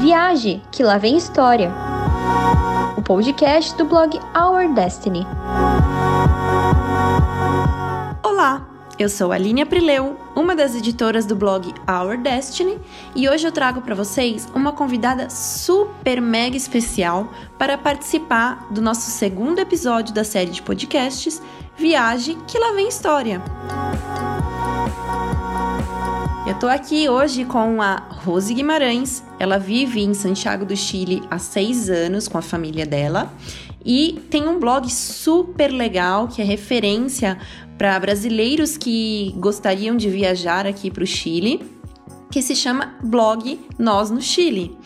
Viaje, que lá vem história. O podcast do blog Our Destiny. Olá, eu sou a Aline Aprileu, uma das editoras do blog Our Destiny, e hoje eu trago para vocês uma convidada super mega especial para participar do nosso segundo episódio da série de podcasts Viagem que lá vem história. Eu tô aqui hoje com a Rose Guimarães. Ela vive em Santiago do Chile há seis anos com a família dela e tem um blog super legal que é referência para brasileiros que gostariam de viajar aqui para o Chile, que se chama Blog Nós no Chile.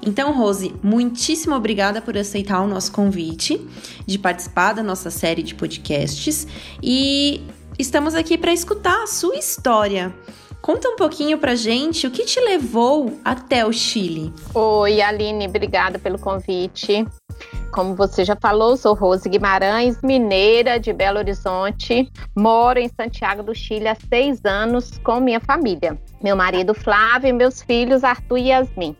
Então, Rose, muitíssimo obrigada por aceitar o nosso convite de participar da nossa série de podcasts e estamos aqui para escutar a sua história. Conta um pouquinho pra gente o que te levou até o Chile. Oi, Aline, obrigada pelo convite. Como você já falou, sou Rose Guimarães, mineira de Belo Horizonte. Moro em Santiago do Chile há seis anos com minha família. Meu marido Flávio e meus filhos Arthur e Yasmin.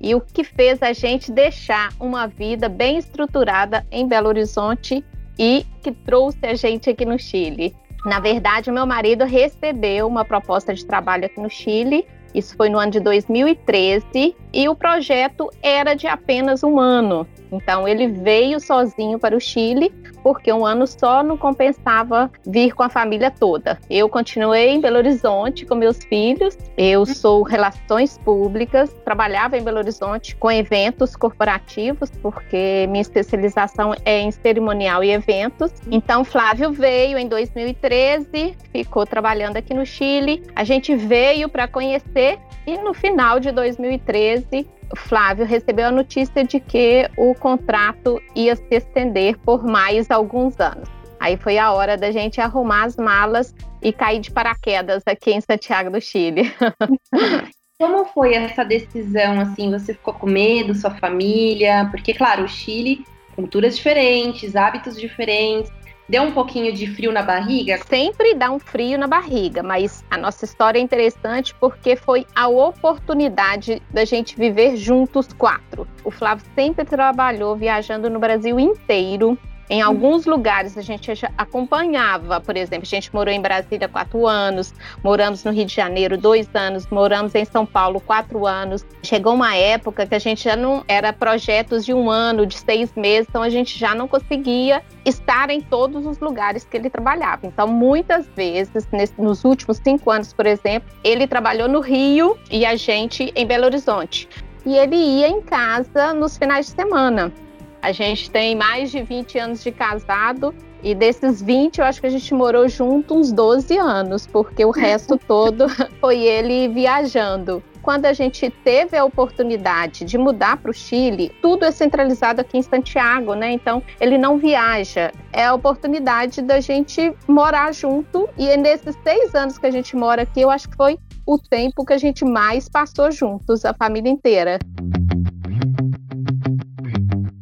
E o que fez a gente deixar uma vida bem estruturada em Belo Horizonte e que trouxe a gente aqui no Chile. Na verdade, meu marido recebeu uma proposta de trabalho aqui no Chile. Isso foi no ano de 2013 e o projeto era de apenas um ano. Então ele veio sozinho para o Chile, porque um ano só não compensava vir com a família toda. Eu continuei em Belo Horizonte com meus filhos. Eu sou relações públicas, trabalhava em Belo Horizonte com eventos corporativos, porque minha especialização é em cerimonial e eventos. Então Flávio veio em 2013, ficou trabalhando aqui no Chile. A gente veio para conhecer e no final de 2013 Flávio recebeu a notícia de que o contrato ia se estender por mais alguns anos. Aí foi a hora da gente arrumar as malas e cair de paraquedas aqui em Santiago do Chile. Como foi essa decisão? Assim, você ficou com medo, sua família? Porque, claro, o Chile, culturas diferentes, hábitos diferentes. Deu um pouquinho de frio na barriga? Sempre dá um frio na barriga, mas a nossa história é interessante porque foi a oportunidade da gente viver juntos quatro. O Flávio sempre trabalhou viajando no Brasil inteiro, em alguns lugares a gente acompanhava, por exemplo, a gente morou em Brasília quatro anos, moramos no Rio de Janeiro dois anos, moramos em São Paulo quatro anos. Chegou uma época que a gente já não era projetos de um ano, de seis meses, então a gente já não conseguia estar em todos os lugares que ele trabalhava. Então, muitas vezes, nesse, nos últimos cinco anos, por exemplo, ele trabalhou no Rio e a gente em Belo Horizonte. E ele ia em casa nos finais de semana. A gente tem mais de 20 anos de casado e desses 20, eu acho que a gente morou junto uns 12 anos, porque o resto todo foi ele viajando. Quando a gente teve a oportunidade de mudar para o Chile, tudo é centralizado aqui em Santiago, né? Então ele não viaja. É a oportunidade da gente morar junto. E nesses seis anos que a gente mora aqui, eu acho que foi o tempo que a gente mais passou juntos, a família inteira.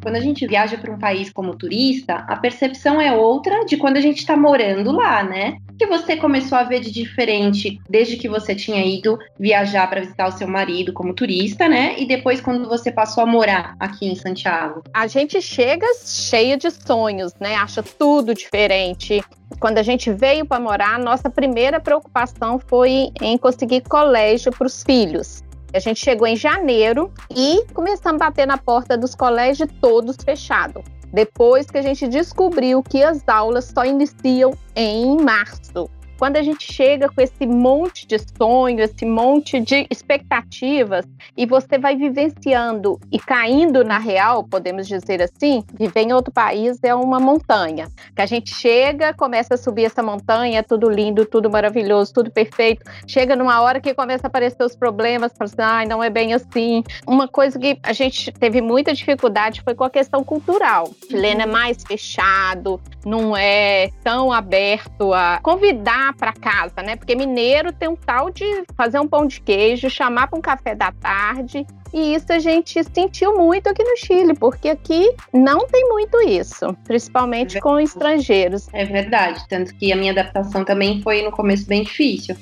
Quando a gente viaja para um país como turista, a percepção é outra de quando a gente está morando lá, né? O que você começou a ver de diferente desde que você tinha ido viajar para visitar o seu marido como turista, né? E depois quando você passou a morar aqui em Santiago? A gente chega cheia de sonhos, né? Acha tudo diferente. Quando a gente veio para morar, nossa primeira preocupação foi em conseguir colégio para os filhos. A gente chegou em janeiro e começamos a bater na porta dos colégios todos fechados. Depois que a gente descobriu que as aulas só iniciam em março. Quando a gente chega com esse monte de sonho, esse monte de expectativas, e você vai vivenciando e caindo na real, podemos dizer assim, viver em outro país é uma montanha. Que a gente chega, começa a subir essa montanha, tudo lindo, tudo maravilhoso, tudo perfeito. Chega numa hora que começa a aparecer os problemas, fala assim, ai, não é bem assim. Uma coisa que a gente teve muita dificuldade foi com a questão cultural. O chileno é mais fechado, não é tão aberto a convidar para casa, né? Porque mineiro tem um tal de fazer um pão de queijo, chamar para um café da tarde. E isso a gente sentiu muito aqui no Chile, porque aqui não tem muito isso, principalmente é com estrangeiros. É verdade, tanto que a minha adaptação também foi no começo bem difícil.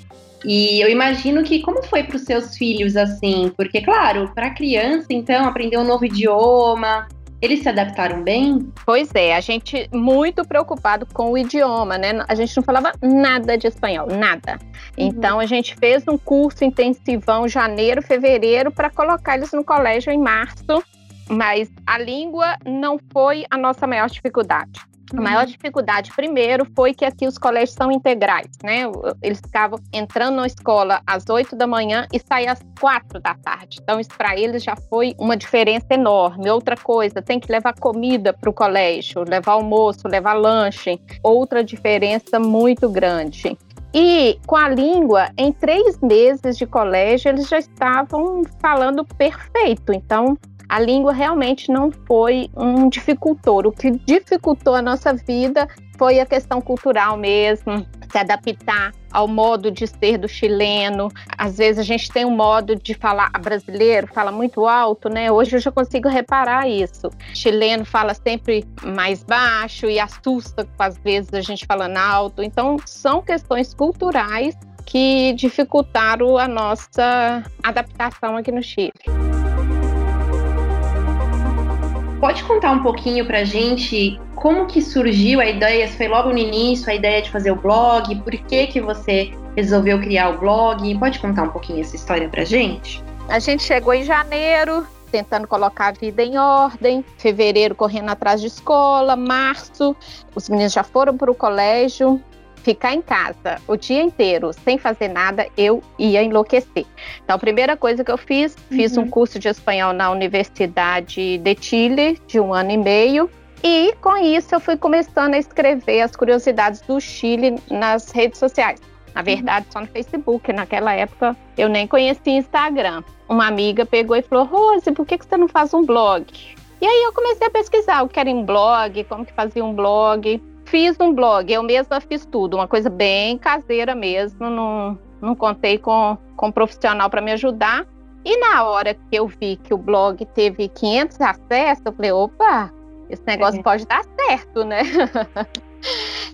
E eu imagino que como foi para os seus filhos assim? Porque, claro, para criança, então, aprender um novo idioma, eles se adaptaram bem? Pois é, a gente muito preocupado com o idioma, né? A gente não falava nada de espanhol, nada. Uhum. Então a gente fez um curso intensivão janeiro, fevereiro para colocar eles no colégio em março, mas a língua não foi a nossa maior dificuldade. A maior dificuldade, primeiro, foi que aqui os colégios são integrais, né? Eles ficavam entrando na escola às 8 da manhã e saíam às 4 da tarde. Então, isso para eles já foi uma diferença enorme. Outra coisa, tem que levar comida para o colégio, levar almoço, levar lanche. Outra diferença muito grande. E com a língua, em três meses de colégio, eles já estavam falando perfeito. Então, a língua realmente não foi um dificultor. O que dificultou a nossa vida foi a questão cultural mesmo, se adaptar ao modo de ser do chileno. Às vezes a gente tem um modo de falar brasileiro, fala muito alto, né? Hoje eu já consigo reparar isso. O chileno fala sempre mais baixo e assusta às vezes a gente falando alto. Então são questões culturais que dificultaram a nossa adaptação aqui no Chile. Pode contar um pouquinho pra gente como que surgiu a ideia? Foi logo no início a ideia de fazer o blog? Por que que você resolveu criar o blog? Pode contar um pouquinho essa história pra gente? A gente chegou em janeiro, tentando colocar a vida em ordem, fevereiro correndo atrás de escola, março, os meninos já foram para o colégio, ficar em casa o dia inteiro sem fazer nada, eu ia enlouquecer. Então, a primeira coisa que eu fiz, fiz uhum. um curso de espanhol na Universidade de Chile, de um ano e meio. E com isso eu fui começando a escrever as curiosidades do Chile nas redes sociais. Na uhum. verdade, só no Facebook. Naquela época eu nem conhecia Instagram. Uma amiga pegou e falou: Rose, por que, que você não faz um blog? E aí eu comecei a pesquisar o que era um blog, como que fazia um blog fiz um blog, eu mesma fiz tudo, uma coisa bem caseira mesmo, não, não contei com, com um profissional para me ajudar. E na hora que eu vi que o blog teve 500 acessos, eu falei, opa, esse negócio é. pode dar certo, né?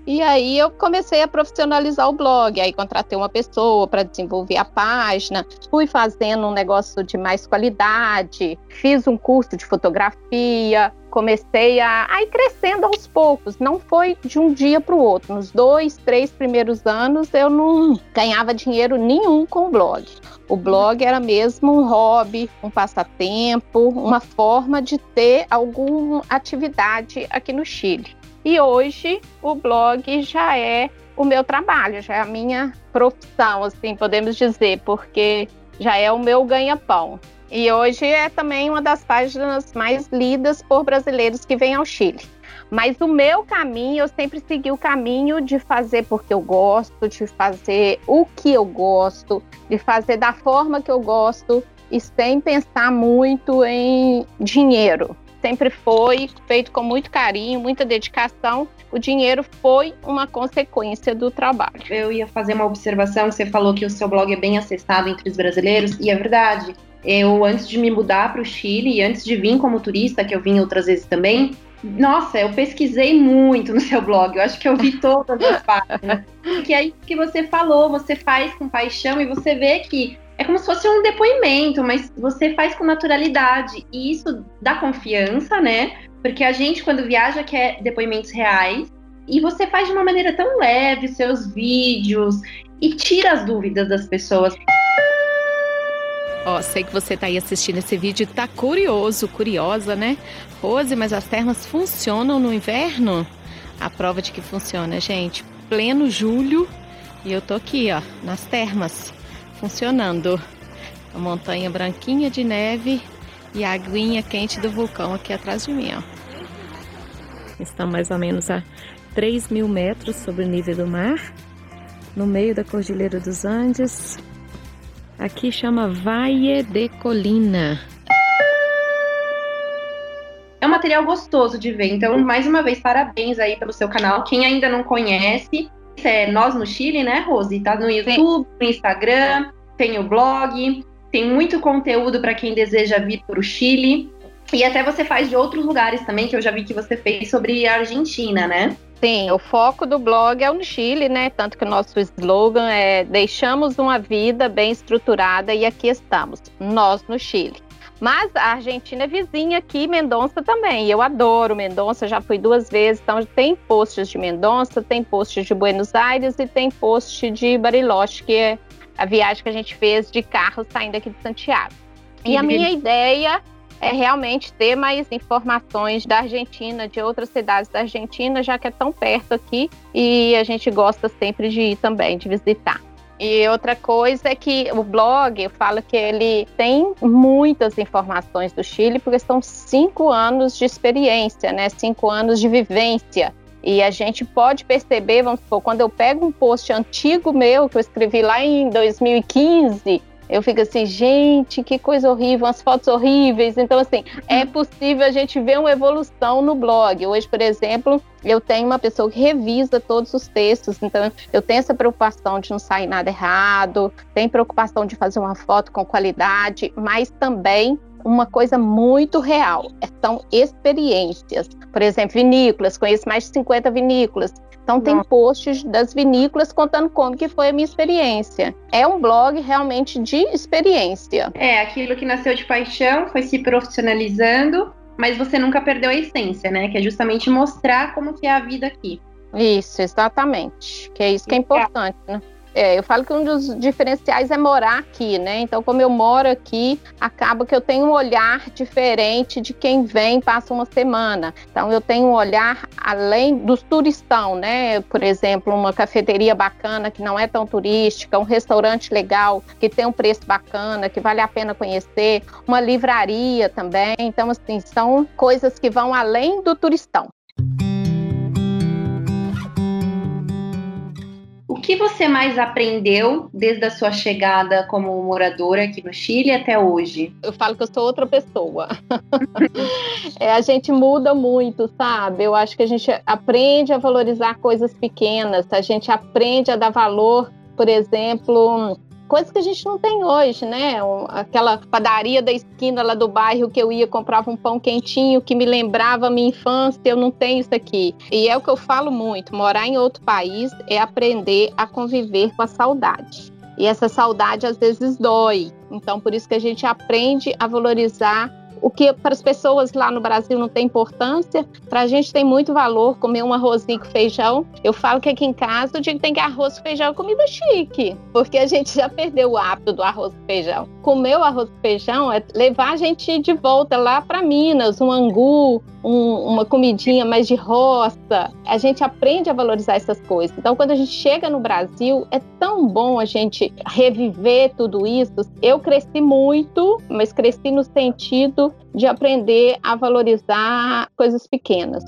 E aí eu comecei a profissionalizar o blog, aí contratei uma pessoa para desenvolver a página, fui fazendo um negócio de mais qualidade, fiz um curso de fotografia, comecei a, a ir crescendo aos poucos, não foi de um dia para o outro. Nos dois, três primeiros anos eu não ganhava dinheiro nenhum com o blog. O blog era mesmo um hobby, um passatempo, uma forma de ter alguma atividade aqui no Chile. E hoje o blog já é o meu trabalho, já é a minha profissão, assim, podemos dizer, porque já é o meu ganha-pão. E hoje é também uma das páginas mais lidas por brasileiros que vêm ao Chile. Mas o meu caminho, eu sempre segui o caminho de fazer porque eu gosto, de fazer o que eu gosto, de fazer da forma que eu gosto e sem pensar muito em dinheiro sempre foi feito com muito carinho, muita dedicação. O dinheiro foi uma consequência do trabalho. Eu ia fazer uma observação, você falou que o seu blog é bem acessado entre os brasileiros, e é verdade. Eu, antes de me mudar para o Chile e antes de vir como turista, que eu vim outras vezes também, nossa, eu pesquisei muito no seu blog. Eu acho que eu vi todas as páginas. que é isso que você falou, você faz com paixão e você vê que é como se fosse um depoimento, mas você faz com naturalidade. E isso dá confiança, né? Porque a gente, quando viaja, quer depoimentos reais. E você faz de uma maneira tão leve seus vídeos e tira as dúvidas das pessoas. Ó, oh, sei que você tá aí assistindo esse vídeo e tá curioso, curiosa, né? Rose, mas as termas funcionam no inverno? A prova de que funciona, gente. Pleno julho e eu tô aqui, ó, nas termas funcionando. A montanha branquinha de neve e a aguinha quente do vulcão aqui atrás de mim, ó. Estão mais ou menos a 3 mil metros sobre o nível do mar, no meio da Cordilheira dos Andes. Aqui chama Valle de Colina. É um material gostoso de ver, então mais uma vez parabéns aí pelo seu canal. Quem ainda não conhece, é Nós no Chile, né, Rose? Tá no YouTube, Sim. no Instagram, tem o blog, tem muito conteúdo para quem deseja vir para o Chile. E até você faz de outros lugares também, que eu já vi que você fez sobre a Argentina, né? Sim, o foco do blog é o Chile, né? Tanto que o nosso slogan é deixamos uma vida bem estruturada e aqui estamos, nós no Chile. Mas a Argentina é vizinha aqui, Mendonça também. Eu adoro Mendonça, já fui duas vezes. Então tem posts de Mendonça, tem posts de Buenos Aires e tem post de Bariloche, que é a viagem que a gente fez de carro saindo aqui de Santiago. E, e a minha ideia é realmente ter mais informações da Argentina, de outras cidades da Argentina, já que é tão perto aqui e a gente gosta sempre de ir também, de visitar. E outra coisa é que o blog, eu falo que ele tem muitas informações do Chile, porque são cinco anos de experiência, né? Cinco anos de vivência. E a gente pode perceber, vamos supor, quando eu pego um post antigo meu, que eu escrevi lá em 2015, eu fico assim, gente, que coisa horrível, umas fotos horríveis. Então, assim, é uhum. possível a gente ver uma evolução no blog. Hoje, por exemplo, eu tenho uma pessoa que revisa todos os textos, então eu tenho essa preocupação de não sair nada errado, tenho preocupação de fazer uma foto com qualidade, mas também uma coisa muito real, são experiências. Por exemplo, vinícolas, conheço mais de 50 vinícolas. Então tem posts das vinícolas contando como que foi a minha experiência. É um blog realmente de experiência. É, aquilo que nasceu de paixão, foi se profissionalizando, mas você nunca perdeu a essência, né? Que é justamente mostrar como que é a vida aqui. Isso, exatamente. Que é isso que é importante, né? É, eu falo que um dos diferenciais é morar aqui, né? Então, como eu moro aqui, acaba que eu tenho um olhar diferente de quem vem passa uma semana. Então, eu tenho um olhar além dos turistão, né? Por exemplo, uma cafeteria bacana que não é tão turística, um restaurante legal que tem um preço bacana, que vale a pena conhecer, uma livraria também. Então, assim, são coisas que vão além do turistão. O que você mais aprendeu desde a sua chegada como moradora aqui no Chile até hoje? Eu falo que eu sou outra pessoa. é, a gente muda muito, sabe? Eu acho que a gente aprende a valorizar coisas pequenas, a gente aprende a dar valor, por exemplo, coisas que a gente não tem hoje, né? Aquela padaria da esquina lá do bairro que eu ia comprava um pão quentinho que me lembrava a minha infância, eu não tenho isso aqui. E é o que eu falo muito, morar em outro país é aprender a conviver com a saudade. E essa saudade às vezes dói. Então por isso que a gente aprende a valorizar o que para as pessoas lá no Brasil não tem importância, para a gente tem muito valor comer um arrozinho com feijão. Eu falo que aqui em casa eu digo que tem que arroz com feijão é comida chique, porque a gente já perdeu o hábito do arroz com feijão. Comer o arroz com feijão é levar a gente de volta lá para Minas, um angu, um, uma comidinha mais de roça. A gente aprende a valorizar essas coisas. Então, quando a gente chega no Brasil, é tão bom a gente reviver tudo isso. Eu cresci muito, mas cresci no sentido de aprender a valorizar coisas pequenas.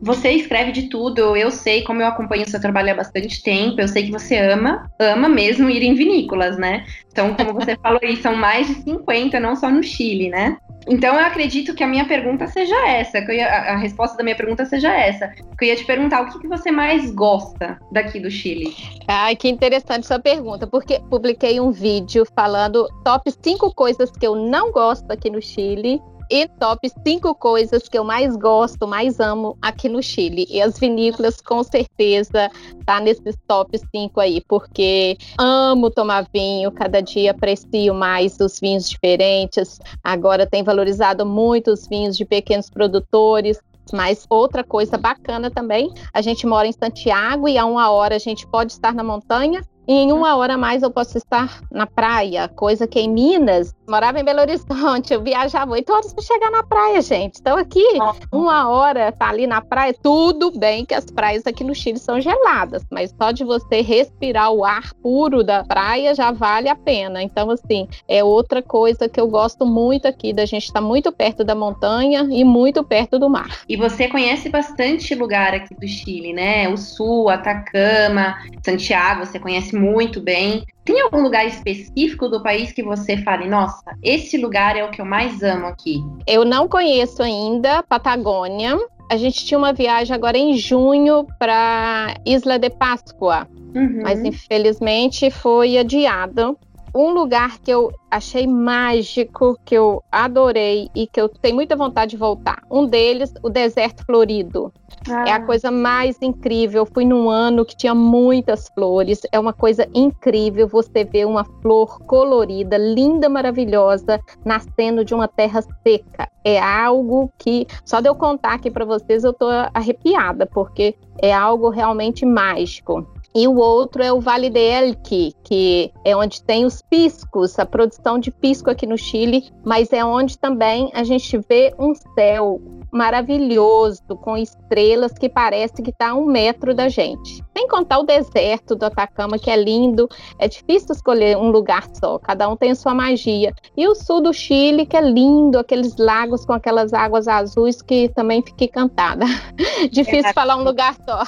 Você escreve de tudo, eu sei, como eu acompanho o seu trabalho há bastante tempo, eu sei que você ama, ama mesmo ir em vinícolas, né? Então, como você falou aí, são mais de 50, não só no Chile, né? Então eu acredito que a minha pergunta seja essa, que ia, a resposta da minha pergunta seja essa. Que eu ia te perguntar o que, que você mais gosta daqui do Chile. Ai, que interessante sua pergunta, porque publiquei um vídeo falando top 5 coisas que eu não gosto aqui no Chile e top 5 coisas que eu mais gosto, mais amo aqui no Chile. E as vinícolas, com certeza, tá nesses top 5 aí, porque amo tomar vinho, cada dia aprecio mais os vinhos diferentes. Agora tem valorizado muito os vinhos de pequenos produtores. Mas outra coisa bacana também, a gente mora em Santiago e a uma hora a gente pode estar na montanha e em uma hora a mais eu posso estar na praia, coisa que em Minas, morava em Belo Horizonte, eu viajava oito horas para chegar na praia, gente. Então aqui, uma hora tá ali na praia, tudo bem que as praias aqui no Chile são geladas, mas só de você respirar o ar puro da praia já vale a pena. Então, assim, é outra coisa que eu gosto muito aqui, da gente estar tá muito perto da montanha e muito perto do mar. E você conhece bastante lugar aqui do Chile, né? O Sul, Atacama, Santiago, você conhece muito bem. Tem algum lugar específico do país que você fale, nossa, esse lugar é o que eu mais amo aqui? Eu não conheço ainda Patagônia. A gente tinha uma viagem agora em junho para Isla de Páscoa, uhum. mas infelizmente foi adiada. Um lugar que eu achei mágico, que eu adorei e que eu tenho muita vontade de voltar. Um deles, o deserto florido. Ah. É a coisa mais incrível. Eu fui num ano que tinha muitas flores. É uma coisa incrível você ver uma flor colorida, linda, maravilhosa, nascendo de uma terra seca. É algo que só de eu contar aqui para vocês eu tô arrepiada, porque é algo realmente mágico. E o outro é o Vale de Elqui, que é onde tem os piscos, a produção de pisco aqui no Chile, mas é onde também a gente vê um céu maravilhoso, com estrelas que parece que está a um metro da gente. Sem contar o deserto do Atacama, que é lindo. É difícil escolher um lugar só, cada um tem sua magia. E o sul do Chile, que é lindo, aqueles lagos com aquelas águas azuis que também fiquei encantada. difícil é, falar um lugar só.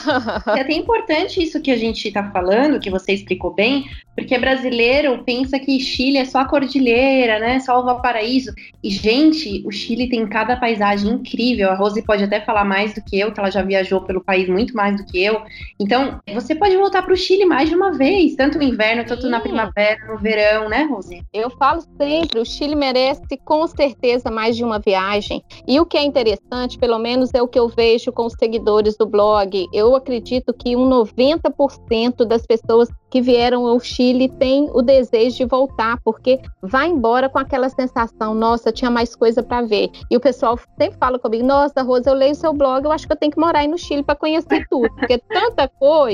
é até importante isso que a gente está falando, que você explicou bem, porque brasileiro pensa que Chile é só a cordilheira, né? Só o Valparaíso. E, gente, o Chile tem cada paisagem incrível. A Rose pode até falar mais do que eu, que ela já viajou pelo país muito mais do que eu. Então, você pode voltar para o Chile mais de uma vez, tanto no inverno, tanto na primavera, no verão, né, Rose? Eu falo sempre, o Chile merece com certeza mais de uma viagem. E o que é interessante, pelo menos é o que eu vejo com os seguidores do blog, eu acredito que um 90% das pessoas que vieram ao Chile têm o desejo de voltar, porque vai embora com aquela sensação, nossa, tinha mais coisa para ver. E o pessoal sempre fala comigo, nossa, Rosa, eu leio seu blog, eu acho que eu tenho que morar aí no Chile para conhecer tudo, porque é tanta coisa.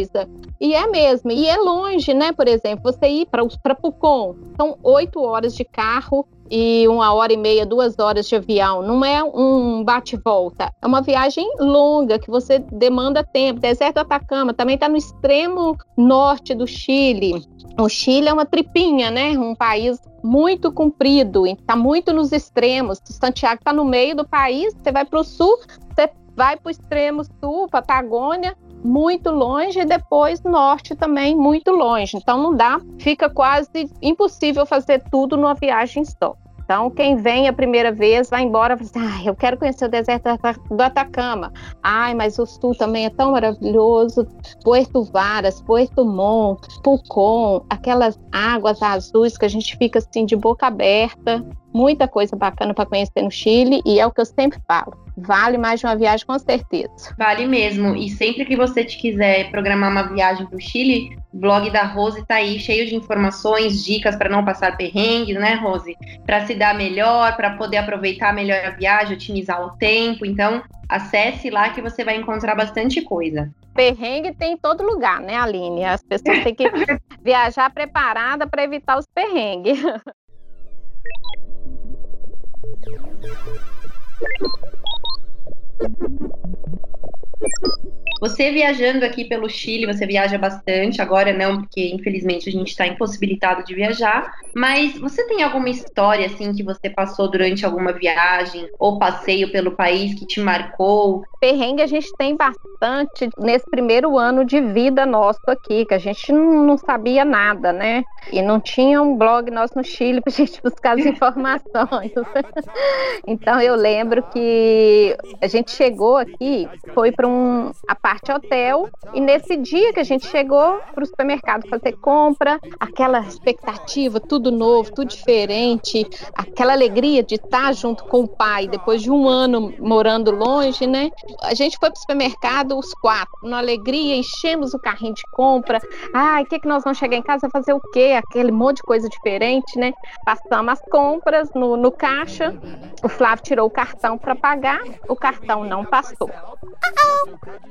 E é mesmo, e é longe, né? Por exemplo, você ir para Pucon, são oito horas de carro e uma hora e meia, duas horas de avião. Não é um bate-volta. É uma viagem longa que você demanda tempo. Deserto Atacama também está no extremo norte do Chile. O Chile é uma tripinha, né? Um país muito comprido, está muito nos extremos. Santiago está no meio do país, você vai para o sul, você vai para o extremo sul, Patagônia, muito longe, e depois norte também muito longe. Então não dá, fica quase impossível fazer tudo numa viagem só. Então, quem vem a primeira vez vai embora e fala assim, ah, eu quero conhecer o deserto do Atacama. Ai, mas o sul também é tão maravilhoso. Puerto Varas, Puerto Montt, Pucón, aquelas águas azuis que a gente fica assim de boca aberta muita coisa bacana para conhecer no Chile e é o que eu sempre falo. Vale mais de uma viagem com certeza. Vale mesmo. E sempre que você te quiser programar uma viagem para o Chile, o blog da Rose está aí cheio de informações, dicas para não passar perrengues, né, Rose? Para se dar melhor, para poder aproveitar melhor a viagem, otimizar o tempo. Então, acesse lá que você vai encontrar bastante coisa. Perrengue tem em todo lugar, né, Aline? As pessoas têm que viajar preparada para evitar os perrengues. Thank you. Você viajando aqui pelo Chile, você viaja bastante, agora não, porque infelizmente a gente está impossibilitado de viajar, mas você tem alguma história assim que você passou durante alguma viagem ou passeio pelo país que te marcou? Perrengue a gente tem bastante nesse primeiro ano de vida nosso aqui, que a gente não, não sabia nada, né? E não tinha um blog nosso no Chile para a gente buscar as informações. então eu lembro que a gente chegou aqui, foi para um a parte hotel, e nesse dia que a gente chegou para o supermercado fazer compra, aquela expectativa, tudo novo, tudo diferente, aquela alegria de estar junto com o pai depois de um ano morando longe, né? A gente foi para o supermercado os quatro, na alegria, enchemos o carrinho de compra. Ai, o que, que nós vamos chegar em casa fazer o quê? Aquele monte de coisa diferente, né? Passamos as compras no, no caixa, o Flávio tirou o cartão para pagar, o cartão não passou.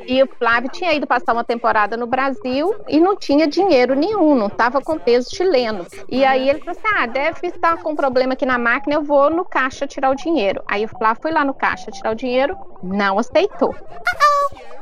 E o Flávio tinha ido passar uma temporada no Brasil e não tinha dinheiro nenhum, não estava com peso chileno. E aí ele falou assim: ah, deve estar com problema aqui na máquina, eu vou no caixa tirar o dinheiro. Aí o Flávio foi lá no caixa tirar o dinheiro, não aceitou.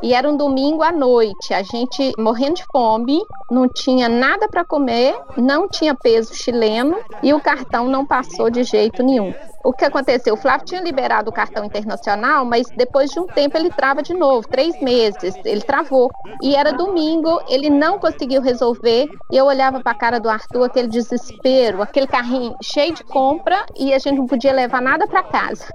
E era um domingo à noite, a gente morrendo de fome, não tinha nada para comer, não tinha peso chileno e o cartão não passou de jeito nenhum. O que aconteceu? O Flávio tinha liberado o cartão internacional, mas depois de um tempo ele trava de novo, três meses, ele travou. E era domingo, ele não conseguiu resolver. E eu olhava para a cara do Arthur, aquele desespero, aquele carrinho cheio de compra e a gente não podia levar nada para casa.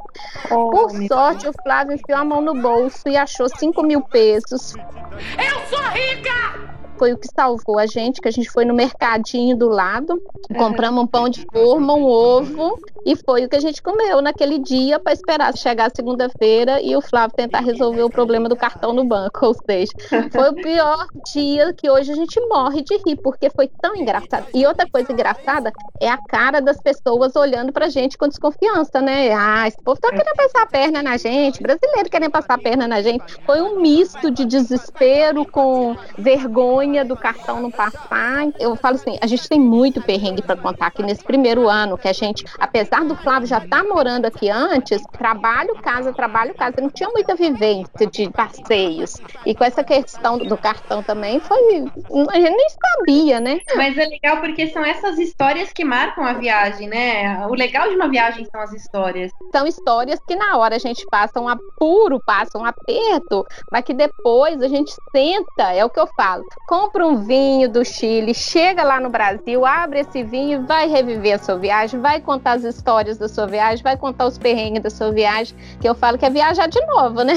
Oh, Por sorte, o Flávio enfiou a mão no bolso e achou cinco mil pesos. Eu sou rica! Foi o que salvou a gente, que a gente foi no mercadinho do lado, compramos um pão de forma, um ovo, e foi o que a gente comeu naquele dia para esperar chegar segunda-feira e o Flávio tentar resolver o problema do cartão no banco. Ou seja, foi o pior dia que hoje a gente morre de rir, porque foi tão engraçado. E outra coisa engraçada é a cara das pessoas olhando pra gente com desconfiança, né? Ah, esse povo tá querendo passar a perna na gente, brasileiro querendo passar a perna na gente. Foi um misto de desespero com vergonha do cartão não passar. Eu falo assim, a gente tem muito perrengue para contar aqui nesse primeiro ano, que a gente, apesar do Flávio já estar tá morando aqui antes, trabalho, casa, trabalho, casa, não tinha muita vivência de passeios. E com essa questão do cartão também foi, a gente nem sabia, né? Mas é legal porque são essas histórias que marcam a viagem, né? O legal de uma viagem são as histórias. São histórias que na hora a gente passa um apuro, passa um aperto, mas que depois a gente senta, é o que eu falo, compra um vinho do Chile, chega lá no Brasil, abre esse vinho, vai reviver a sua viagem, vai contar as histórias da sua viagem, vai contar os perrengues da sua viagem, que eu falo que é viajar de novo, né?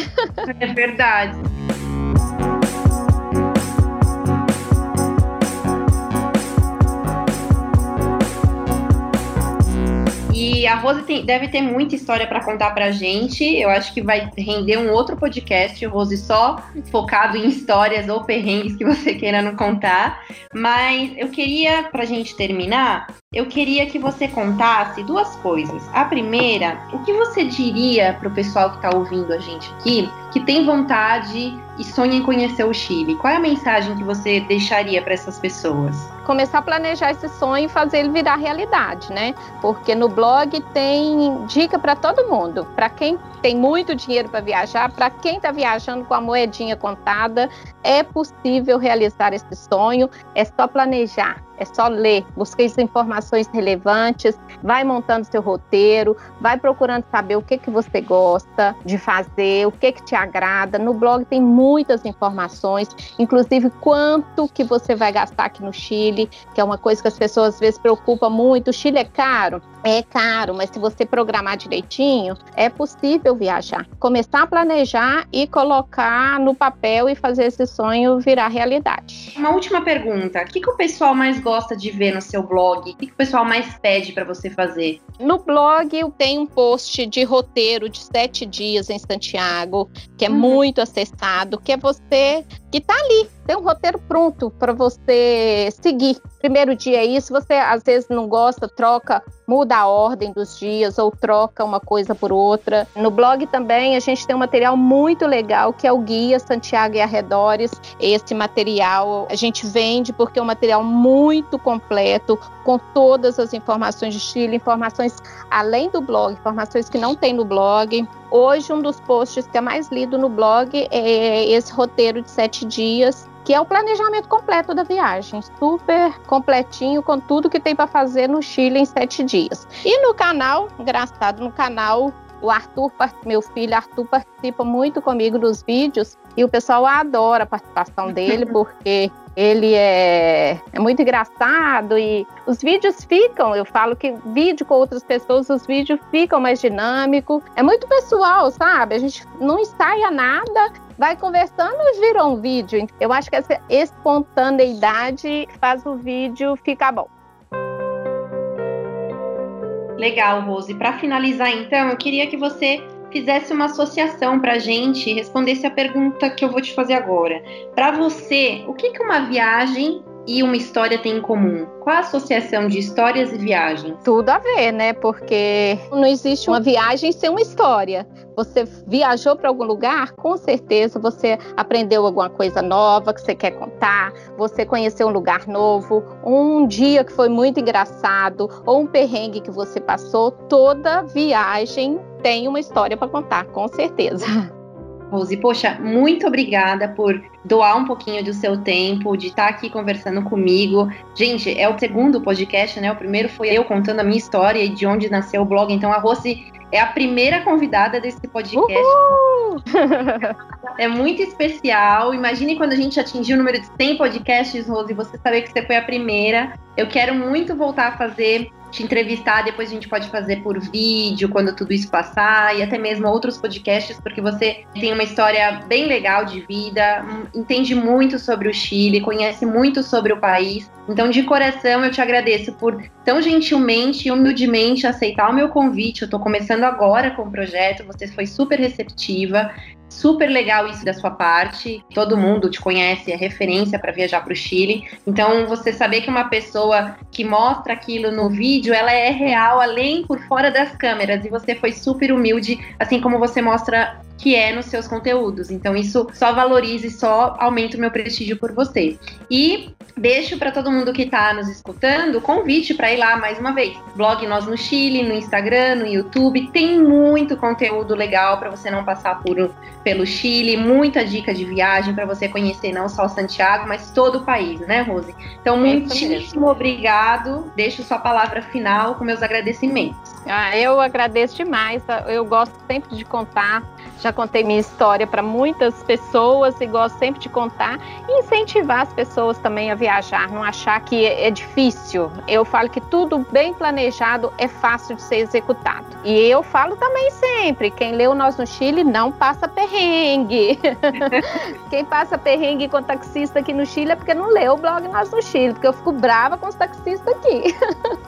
É verdade. A Rose tem, deve ter muita história para contar pra gente. Eu acho que vai render um outro podcast, Rose, só focado em histórias ou perrengues que você queira não contar. Mas eu queria, pra gente terminar, eu queria que você contasse duas coisas. A primeira, o que você diria para o pessoal que está ouvindo a gente aqui, que tem vontade e sonha em conhecer o Chile? Qual é a mensagem que você deixaria para essas pessoas? Começar a planejar esse sonho e fazer ele virar realidade, né? Porque no blog tem dica para todo mundo. Para quem tem muito dinheiro para viajar, para quem está viajando com a moedinha contada, é possível realizar esse sonho. É só planejar é só ler, busque as informações relevantes, vai montando seu roteiro, vai procurando saber o que, que você gosta de fazer, o que, que te agrada. No blog tem muitas informações, inclusive quanto que você vai gastar aqui no Chile, que é uma coisa que as pessoas às vezes preocupa muito. O Chile é caro? É caro, mas se você programar direitinho, é possível viajar. Começar a planejar e colocar no papel e fazer esse sonho virar realidade. Uma última pergunta: o que, que o pessoal mais gosta de ver no seu blog? O que, que o pessoal mais pede para você fazer? No blog eu tenho um post de roteiro de sete dias em Santiago, que é uhum. muito acessado, que é você que está ali tem um roteiro pronto para você seguir. Primeiro dia é isso, você às vezes não gosta, troca, muda a ordem dos dias ou troca uma coisa por outra. No blog também a gente tem um material muito legal que é o Guia Santiago e Arredores. Esse material a gente vende porque é um material muito completo, com todas as informações de Chile, informações além do blog, informações que não tem no blog. Hoje, um dos posts que é mais lido no blog é esse roteiro de sete dias, que é o planejamento completo da viagem, super completinho com tudo que tem para fazer no Chile em sete dias. E no canal, engraçado, no canal o Arthur, meu filho Arthur, participa muito comigo nos vídeos e o pessoal adora a participação dele porque ele é, é muito engraçado e os vídeos ficam, eu falo que vídeo com outras pessoas, os vídeos ficam mais dinâmicos. É muito pessoal, sabe? A gente não ensaia nada, vai conversando e vira um vídeo. Eu acho que essa espontaneidade faz o vídeo ficar bom. Legal, Rose. Para finalizar, então, eu queria que você fizesse uma associação para a gente e respondesse a pergunta que eu vou te fazer agora. Para você, o que, que uma viagem e uma história têm em comum? Qual a associação de histórias e viagens? Tudo a ver, né? Porque não existe uma viagem sem uma história. Você viajou para algum lugar, com certeza você aprendeu alguma coisa nova que você quer contar, você conheceu um lugar novo, um dia que foi muito engraçado, ou um perrengue que você passou. Toda viagem tem uma história para contar, com certeza. Rose, poxa, muito obrigada por doar um pouquinho do seu tempo, de estar aqui conversando comigo. Gente, é o segundo podcast, né? O primeiro foi eu contando a minha história e de onde nasceu o blog. Então a Rose é a primeira convidada desse podcast. Uhul! é muito especial. Imagine quando a gente atingir o número de 100 podcasts, Rose, você saber que você foi a primeira. Eu quero muito voltar a fazer te entrevistar, depois a gente pode fazer por vídeo, quando tudo isso passar, e até mesmo outros podcasts, porque você tem uma história bem legal de vida, entende muito sobre o Chile, conhece muito sobre o país. Então, de coração, eu te agradeço por tão gentilmente e humildemente aceitar o meu convite. Eu estou começando agora com o projeto, você foi super receptiva. Super legal isso da sua parte. Todo mundo te conhece, é referência para viajar para o Chile. Então, você saber que uma pessoa que mostra aquilo no vídeo, ela é real, além por fora das câmeras. E você foi super humilde, assim como você mostra que é nos seus conteúdos. Então isso só valoriza e só aumenta o meu prestígio por você. E deixo para todo mundo que está nos escutando o convite para ir lá mais uma vez. Blog Nós no Chile, no Instagram, no YouTube, tem muito conteúdo legal para você não passar por, pelo Chile, muita dica de viagem para você conhecer não só Santiago, mas todo o país, né, Rose? Então, muitíssimo obrigado. Deixo sua palavra final com meus agradecimentos. Ah, eu agradeço demais. Eu gosto sempre de contar já contei minha história para muitas pessoas e gosto sempre de contar e incentivar as pessoas também a viajar, não achar que é difícil. Eu falo que tudo bem planejado é fácil de ser executado. E eu falo também sempre, quem leu Nós no Chile não passa perrengue. quem passa perrengue com taxista aqui no Chile é porque não leu o blog Nós no Chile, porque eu fico brava com os taxistas aqui.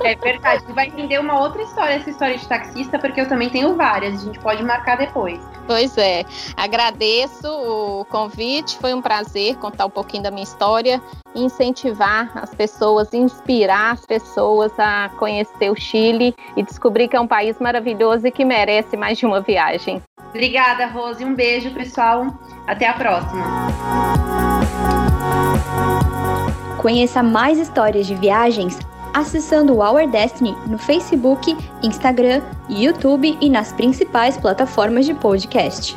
é verdade, você vai entender uma outra história, essa história de taxista, porque eu também tenho várias, a gente pode marcar depois. Pois é. Agradeço o convite, foi um prazer contar um pouquinho da minha história, incentivar as pessoas, inspirar as pessoas a conhecer o Chile e descobrir que é um país maravilhoso e que merece mais de uma viagem. Obrigada, Rose. Um beijo, pessoal. Até a próxima. Conheça mais histórias de viagens acessando Our Destiny no Facebook, Instagram, YouTube e nas principais plataformas de podcast.